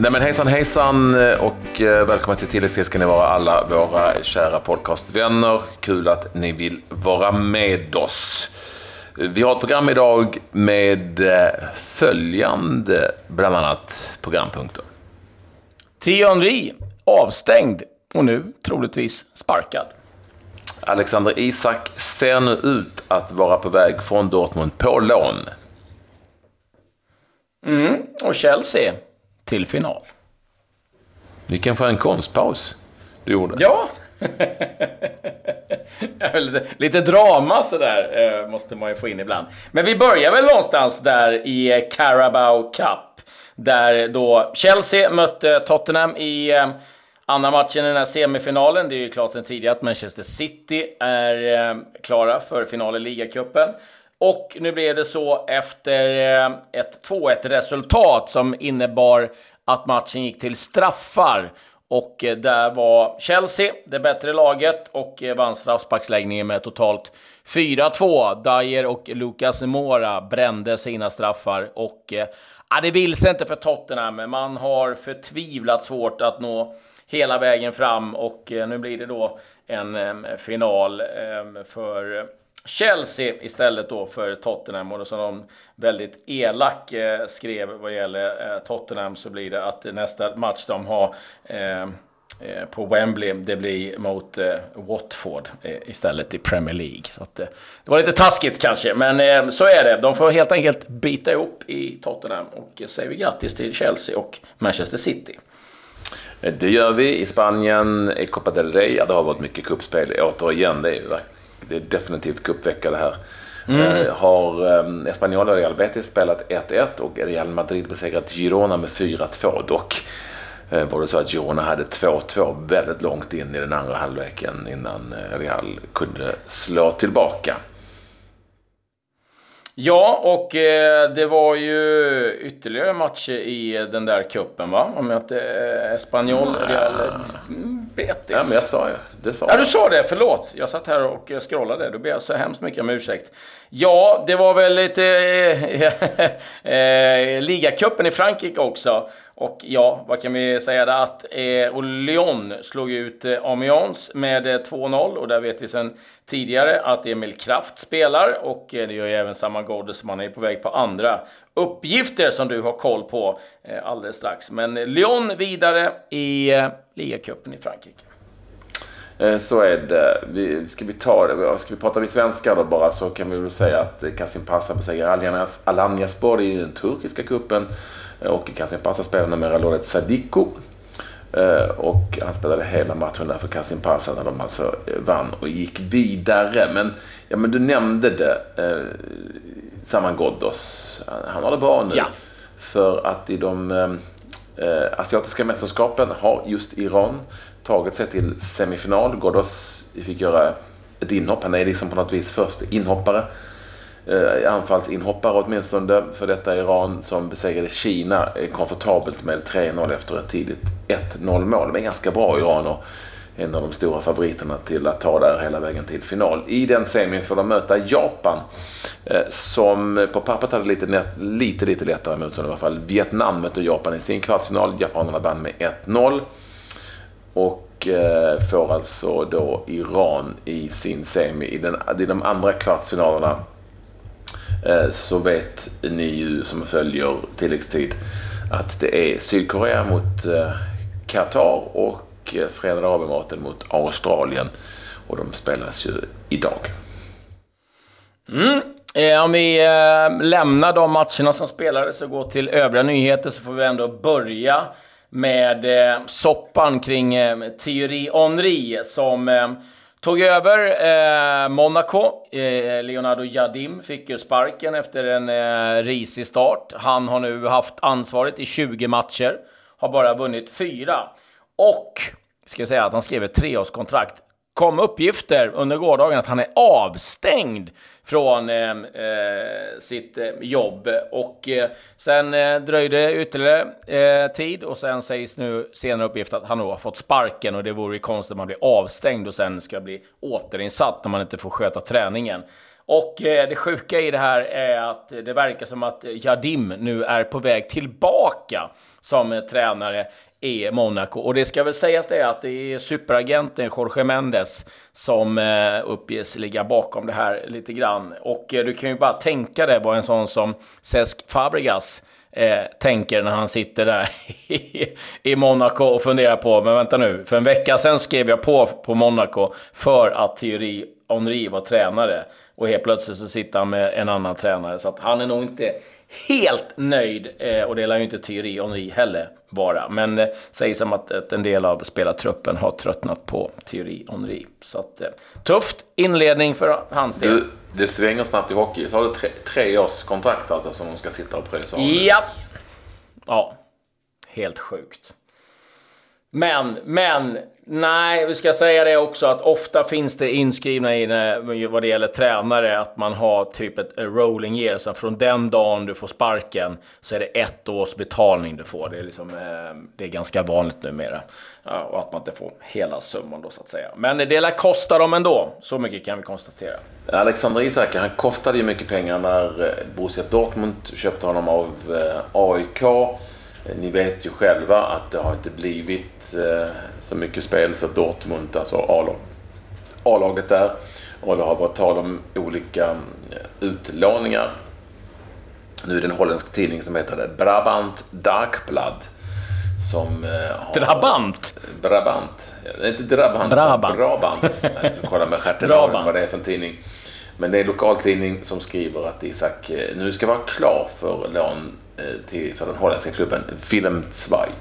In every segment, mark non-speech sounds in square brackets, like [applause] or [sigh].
Nej men hejsan hejsan och eh, välkomna till Tilläggssteg ska ni vara alla våra kära podcastvänner. Kul att ni vill vara med oss. Vi har ett program idag med eh, följande bland annat programpunkter. Thierry Henry avstängd och nu troligtvis sparkad. Alexander Isak ser nu ut att vara på väg från Dortmund på lån. Mm, och Chelsea till final. Vilken skön konstpaus du gjorde. [laughs] Ja. lite, lite drama sådär eh, måste man ju få in ibland. Men vi börjar väl någonstans där i Carabao Cup. Där då Chelsea mötte Tottenham i eh, andra matchen i den här semifinalen. Det är ju klart sen tidigare att Manchester City är eh, klara för final i ligacupen. Och nu blev det så efter eh, ett 2-1 resultat som innebar att matchen gick till straffar. Och eh, där var Chelsea det bättre laget och eh, vann straffsparksläggningen med totalt 4-2. Dyer och Lucas Mora brände sina straffar och ja, det vill sig inte för Tottenham. Man har förtvivlat svårt att nå hela vägen fram och nu blir det då en final för Chelsea istället då för Tottenham och som de väldigt elak eh, skrev vad gäller eh, Tottenham så blir det att nästa match de har eh, eh på Wembley det blir mot eh, Watford eh, istället i Premier League. Så att, det var lite taskigt kanske, men så är det. De får helt enkelt bita ihop i Tottenham och säger vi grattis till Chelsea och Manchester City. Det gör vi i Spanien, i Copa del Rey. Ja, det har varit mycket kuppspel återigen. Det är ju verkligen det är definitivt cupvecka det här. Mm. Eh, har eh, Espanyol och Real Betis spelat 1-1 och Real Madrid besegrat Girona med 4-2. Dock eh, var det så att Girona hade 2-2 väldigt långt in i den andra halvleken innan Real kunde slå tillbaka. Ja, och eh, det var ju ytterligare matcher i den där kuppen va? Om jag inte... Eh, Espanyol, Real Betis. Ja, men jag sa ju. Det sa ja, du sa det. Förlåt. Jag satt här och scrollade. Då ber jag så hemskt mycket om ursäkt. Ja, det var väl lite... Eh, [laughs] eh, ligacupen i Frankrike också. Och ja, vad kan vi säga där? Att eh, Lyon slog ut eh, Amiens med eh, 2-0 och där vet vi sedan tidigare att Emil Kraft spelar och eh, det gör ju även samma Gordes som han är på väg på andra uppgifter som du har koll på eh, alldeles strax. Men eh, Lyon vidare i eh, ligacupen i Frankrike. Eh, så är det. Vi, ska vi ta det? Ska vi prata med svenska då bara så kan vi väl säga att eh, Kasim Passa besegrar Alanyaspor i den turkiska kuppen och Kasim Passa spelar numera Loret Sadiko. Eh, och han spelade hela matchen där för Kasim Passa när de alltså eh, vann och gick vidare. Men, ja, men du nämnde det. Eh, Saman Ghoddos. Han har det bra nu. Ja. För att i de eh, asiatiska mästerskapen har just Iran tagit sig till semifinal. Ghoddos fick göra ett inhopp. Han är liksom på något vis först inhoppare eh, anfallsinhoppare åtminstone för detta Iran som besegrade Kina komfortabelt med 3-0 efter ett tidigt 1-0 mål. De är ganska bra Iran och en av de stora favoriterna till att ta där hela vägen till final. I den semin får de möta Japan eh, som på pappret hade lite, lite, lite lättare motstånd i alla fall. Vietnam mötte Japan i sin kvartsfinal. Japanerna vann med 1-0. Och eh, får alltså då Iran i sin semi. I, den, i de andra kvartsfinalerna Eh, så vet ni ju som följer tilläggstid att det är Sydkorea mot eh, Qatar och eh, Förenade Arabemiraten mot Australien. Och de spelas ju idag. Mm. Om vi lämnar de matcherna som spelades och går till övriga nyheter så får vi ändå börja med soppan kring Thierry Henry som Tog över eh, Monaco. Eh, Leonardo Jadim fick ju sparken efter en eh, risig start. Han har nu haft ansvaret i 20 matcher. Har bara vunnit fyra. Och, ska jag säga att han skrev ett treårskontrakt kom uppgifter under gårdagen att han är avstängd från eh, eh sitt eh, jobb. Och eh, sen eh, dröjde ytterligare eh, tid och sen sägs nu senare uppgift att han då har fått sparken och det vore ju konstigt om man blir avstängd och sen ska bli återinsatt när man inte får sköta träningen. Och eh, det sjuka i det här är att det verkar som att Jardim nu är på väg tillbaka som eh, tränare i Monaco. Och det ska väl sägas det att det är superagenten Jorge Mendes som eh, uppges ligga bakom det här lite grann. Och eh, du kan ju bara tänka dig vad en sån som Cesc Fabregas eh, tänker när han sitter där [laughs] i, i Monaco och funderar på, men vänta nu, för en vecka sedan skrev jag på på Monaco för att Thierry Henry var tränare. Och helt plötsligt så sitter han med en annan tränare. Så att han är nog inte helt nöjd. Eh, och det lär ju inte Thierry Henry heller vara. Men eh, sägs som att, att en del av spelartruppen har tröttnat på Thierry Henry. Så att, eh, tufft inledning för hans del. Du, det svänger snabbt i hockey. Så har du tre, tre års kontrakt alltså som de ska sitta och pröjsa av. Ja. Ja. Helt sjukt. Men, men, nej, vi ska säga det också att ofta finns det inskrivna i vad det gäller tränare att man har typ ett rolling year. Så från den dagen du får sparken så är det ett års betalning du får. Det är, liksom, eh, det är ganska vanligt numera. Ja, och att man inte får hela summan då så att säga. Men det lär kosta dem ändå. Så mycket kan vi konstatera. Alexander Isak, han kostade ju mycket pengar när eh, Borussia Dortmund köpte honom av eh, AIK. Ni vet ju själva att det har inte blivit eh, så mycket spel för Dortmund, alltså A-laget där. Och det har varit tal om olika eh, utlåningar. Nu är det en holländsk tidning som heter Brabant Darkblad. Som eh, har... Drabant? Brabant. Inte Drabant. Brabant. Brabant. [laughs] Jag får kolla med stjärten vad det är för en tidning. Men det är en lokaltidning som skriver att Isak nu ska vara klar för lån Eh, till, för den holländska klubben Willem II.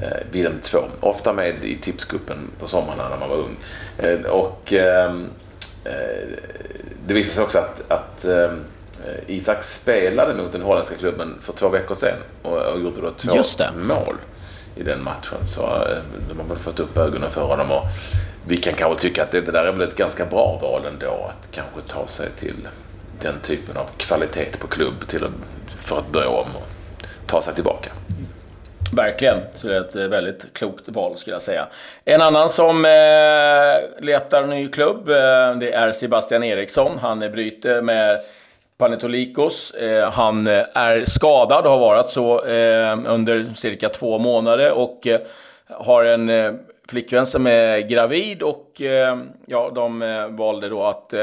Eh, Willem 2. Ofta med i tipsgruppen på sommarna när man var ung. Eh, och ehm, eh, det visade sig också att, att eh, Isak spelade mot den holländska klubben för två veckor sedan och, och gjorde då två mål i den matchen. Så eh, de har väl fått upp ögonen för honom och vi kan kanske tycka att det, det där är väl ett ganska bra val ändå att kanske ta sig till den typen av kvalitet på klubb till att för att börja om och ta sig tillbaka. Verkligen. Så det är ett eh, väldigt klokt val skulle jag säga. En annan som eh, letar ny klubb, eh, det är Sebastian Eriksson. Han eh, bryter med Panetolikos. Eh, han eh, är skadad och har varit så under cirka två månader och har en flickvän som är gravid och ja, de valde då att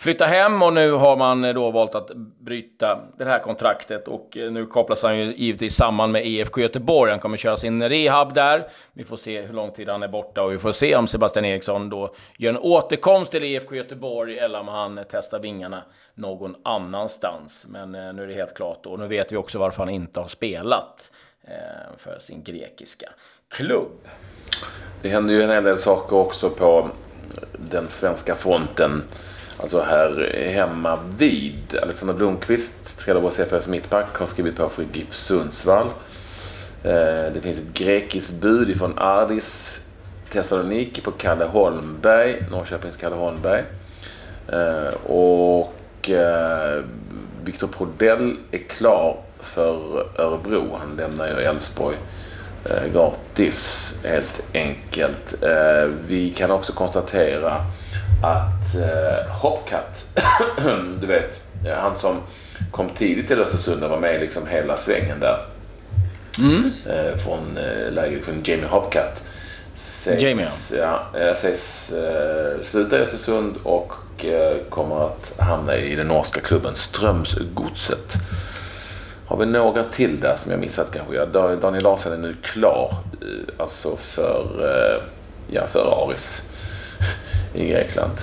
flytta hem och nu har man eh, då valt att bryta det här kontraktet och eh, nu kopplas han ju givetvis samman med IFK Göteborg. Han kommer köra sin rehab där. Vi får se hur lång tid han är borta och vi får se om Sebastian Eriksson då gör en återkomst till IFK Göteborg eller om han testar vingarna någon annanstans. Men eh, nu är det helt klart och nu vet vi också varför han inte har spelat för sin grekiska klubb. Det händer ju en hel del saker också på den svenska fronten. Alltså här hemma vid. Alexander Blomqvist, Trelleborgs FFs mittback, har skrivit på för GIF Sundsvall. Eh, det finns ett grekiskt bud ifrån Ardis Thessaloniki på Kalle Holmberg, Norrköpings Kalle Holmberg. Eh, och eh, Viktor Prodell är klar för Örebro. Han lämnar ju Elfsborg gratis helt enkelt. Vi kan också konstatera att eh, Hopcat, [clears throat] du vet, han som kom tidigt till Östersund och var med liksom hela svängen där. Mm. Eh, från eh, läget från Jamie Hopcat. Ses, Jamie ja. ja sägs eh, sluta i Östersund och eh, kommer att hamna i den norska klubben Strömsgodset. Har vi några till där som jag missat kanske? Ja, Daniel Larsson är nu klar. Eh, alltså för, eh, ja, för Aris i Grekland.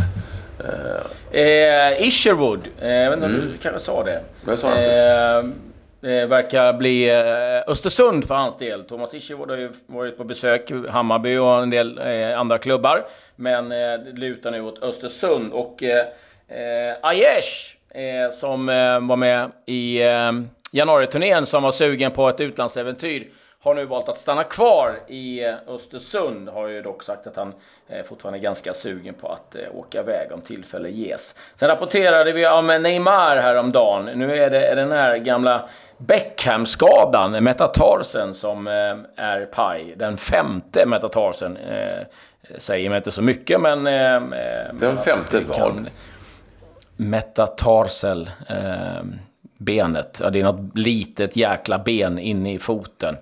Eh, Isherwood, eh, jag vet inte om mm. du kanske sa det. Jag sa inte. Eh, verkar bli eh, Östersund för hans del. Thomas Isherwood har ju varit på besök i Hammarby och en del eh, andra klubbar. Men eh, det lutar nu åt Östersund. Och eh, eh Aiesh, eh, som var med i eh, januariturnén, som var sugen på ett utlandsäventyr har nu valt att stanna kvar i eh, Östersund. Har ju dock sagt att han eh, fortfarande är ganska sugen på att eh, åka iväg om tillfälle ges. Sen rapporterade vi om Neymar häromdagen. Nu är det den här gamla Beckham-skadan, metatarsen, som är paj. Den femte metatarsen. Säger mig inte så mycket, men... Den femte vad? Metatarsel. benet. Ja, det är något litet jäkla ben inne i foten.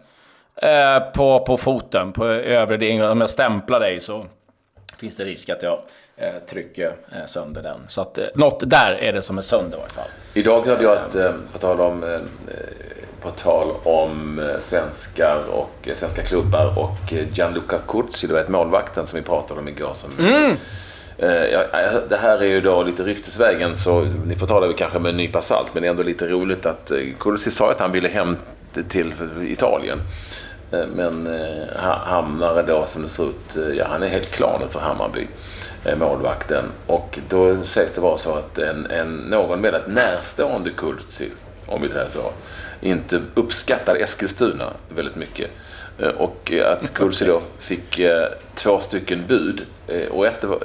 Eh, på, på foten, på övre delen. Om jag stämplar dig så finns det risk att jag eh, trycker eh, sönder den. Så att eh, något där är det som är sönder i alla fall. Idag hörde jag att, eh, på tal om, eh, på tal om eh, svenskar och eh, svenska klubbar och eh, Gianluca Curzi, du vet målvakten som vi pratade om igår. Som, eh, jag- det här är ju då lite ryktesvägen så ni får ta det kanske med en nypa salt men det är ändå lite roligt att eh, Curzi sa att han ville hem till Italien. Eh, Men eh, ha- hamnade då som det ser ut, eh, ja han är helt klar nu för Hammarby, målvakten. Och då sägs det vara så att en, en, någon väldigt närstående Kurzi, om vi säger så, inte uppskattar Eskilstuna väldigt mycket. Och att [laughs] Kurzi då fick två stycken bud. Och ett, det var,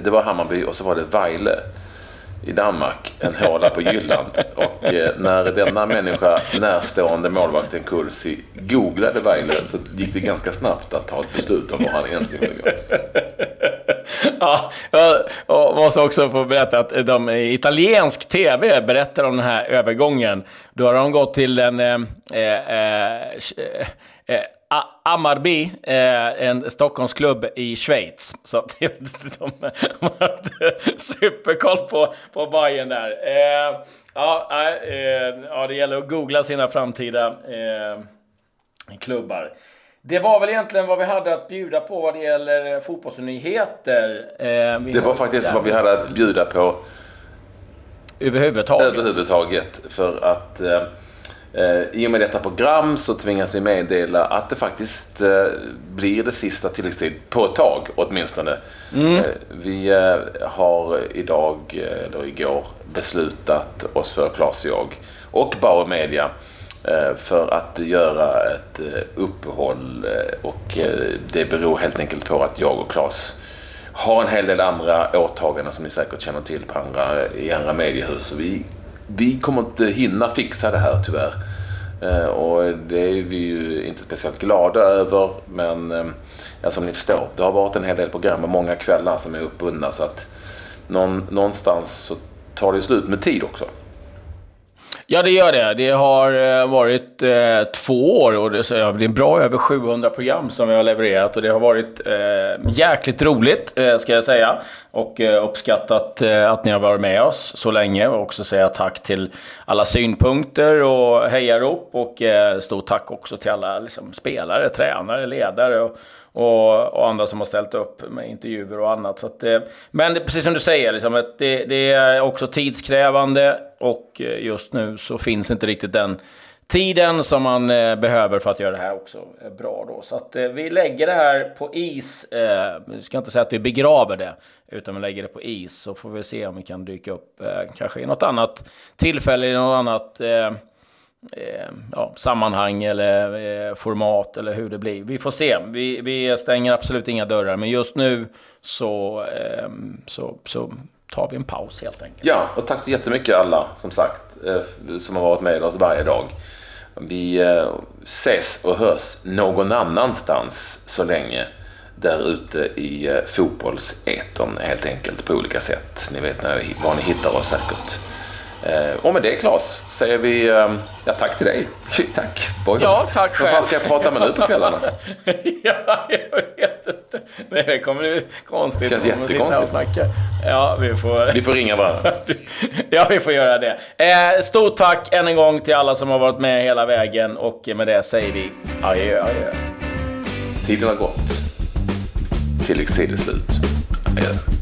det var Hammarby och så var det Vejle i Danmark, en håla på Jylland. Och eh, när denna människa, närstående målvakten Kursi, googlade Weiler så gick det ganska snabbt att ta ett beslut om vad han egentligen ville gå. Ja, jag och måste också få berätta att eh, de eh, italiensk tv berättar om den här övergången. Då har de gått till en eh, eh, eh, eh A- eh, en Stockholmsklubb i Schweiz. Så att [laughs] de de har inte superkoll på, på Bayern där. Eh, ja, eh, ja, det gäller att googla sina framtida klubbar. Det var väl egentligen vad vi hade att bjuda på vad det gäller eh, fotbollsnyheter. Eh, Det var faktiskt vad vi hade att bjuda på Överhuvudtaget. överhuvudtaget. För att eh, eh, i och med detta program så tvingas vi meddela att det faktiskt eh, blir det sista tilläggstid på ett tag åtminstone. Eh, vi eh, har idag, eller igår, beslutat oss för, Claes och jag, och Bauer Media, Eh, för att göra ett eh, uppehåll. Eh, och det beror helt enkelt på att jag och Claes har en hel del andra åtaganden som ni säkert känner till på andra, i andra mediehus. Vi, vi kommer inte hinna fixa det här tyvärr. Och det är vi ju inte speciellt glada över. Men ja, som ni förstår, det har varit en hel del program och många kvällar som är uppbundna. Så att någon, någonstans så tar det slut med tid också. Ja, det gör det. Det har eh, varit eh, två år och det, är bra över 700 program som vi har levererat och det har varit eh, jäkligt roligt, eh, ska jag säga. Och eh, uppskattat eh, att ni har varit med oss så länge och också säga tack till alla synpunkter och hejarop och eh, stort tack också till alla liksom, spelare, tränare, ledare och, och, och andra som har ställt upp med intervjuer och annat. Så att, eh, men det, precis som du säger, liksom, att det, det är också tidskrävande och eh, just nu så finns inte riktigt den tiden som man eh, behöver för att göra det här också eh, bra. Då. Så att eh, vi lägger det här på is. Eh, vi ska inte säga att vi begraver det, utan vi lägger det på is. Så får vi se om vi kan dyka upp eh, kanske i något annat tillfälle, i något annat eh, Eh, ja, sammanhang eller eh, format eller hur det blir. Vi får se. Vi, vi stänger absolut inga dörrar, men just nu så, eh, så, så tar vi en paus helt enkelt. Ja, och tack så jättemycket alla som sagt som har varit med oss varje dag. Vi ses och hörs någon annanstans så länge där ute i fotbollsetern helt enkelt på olika sätt. Ni vet var ni hittar oss säkert. Eh, och med det Claes säger vi eh, ja, tack till dig. [laughs] tack. Boy, Ja, tack Vad fan själv. ska jag prata med nu på kvällarna? [laughs] ja, jag vet inte. Nej, det kommer bli konstigt. Känns här och jättekonstigt. Ja, vi får... Vi får ringa varandra. [laughs] ja, vi får göra det. Eh, stort tack än en gång till alla som har varit med hela vägen och med det säger vi adjö, adjö. Tiden har gått. Tilläggstid är slut. Adjö.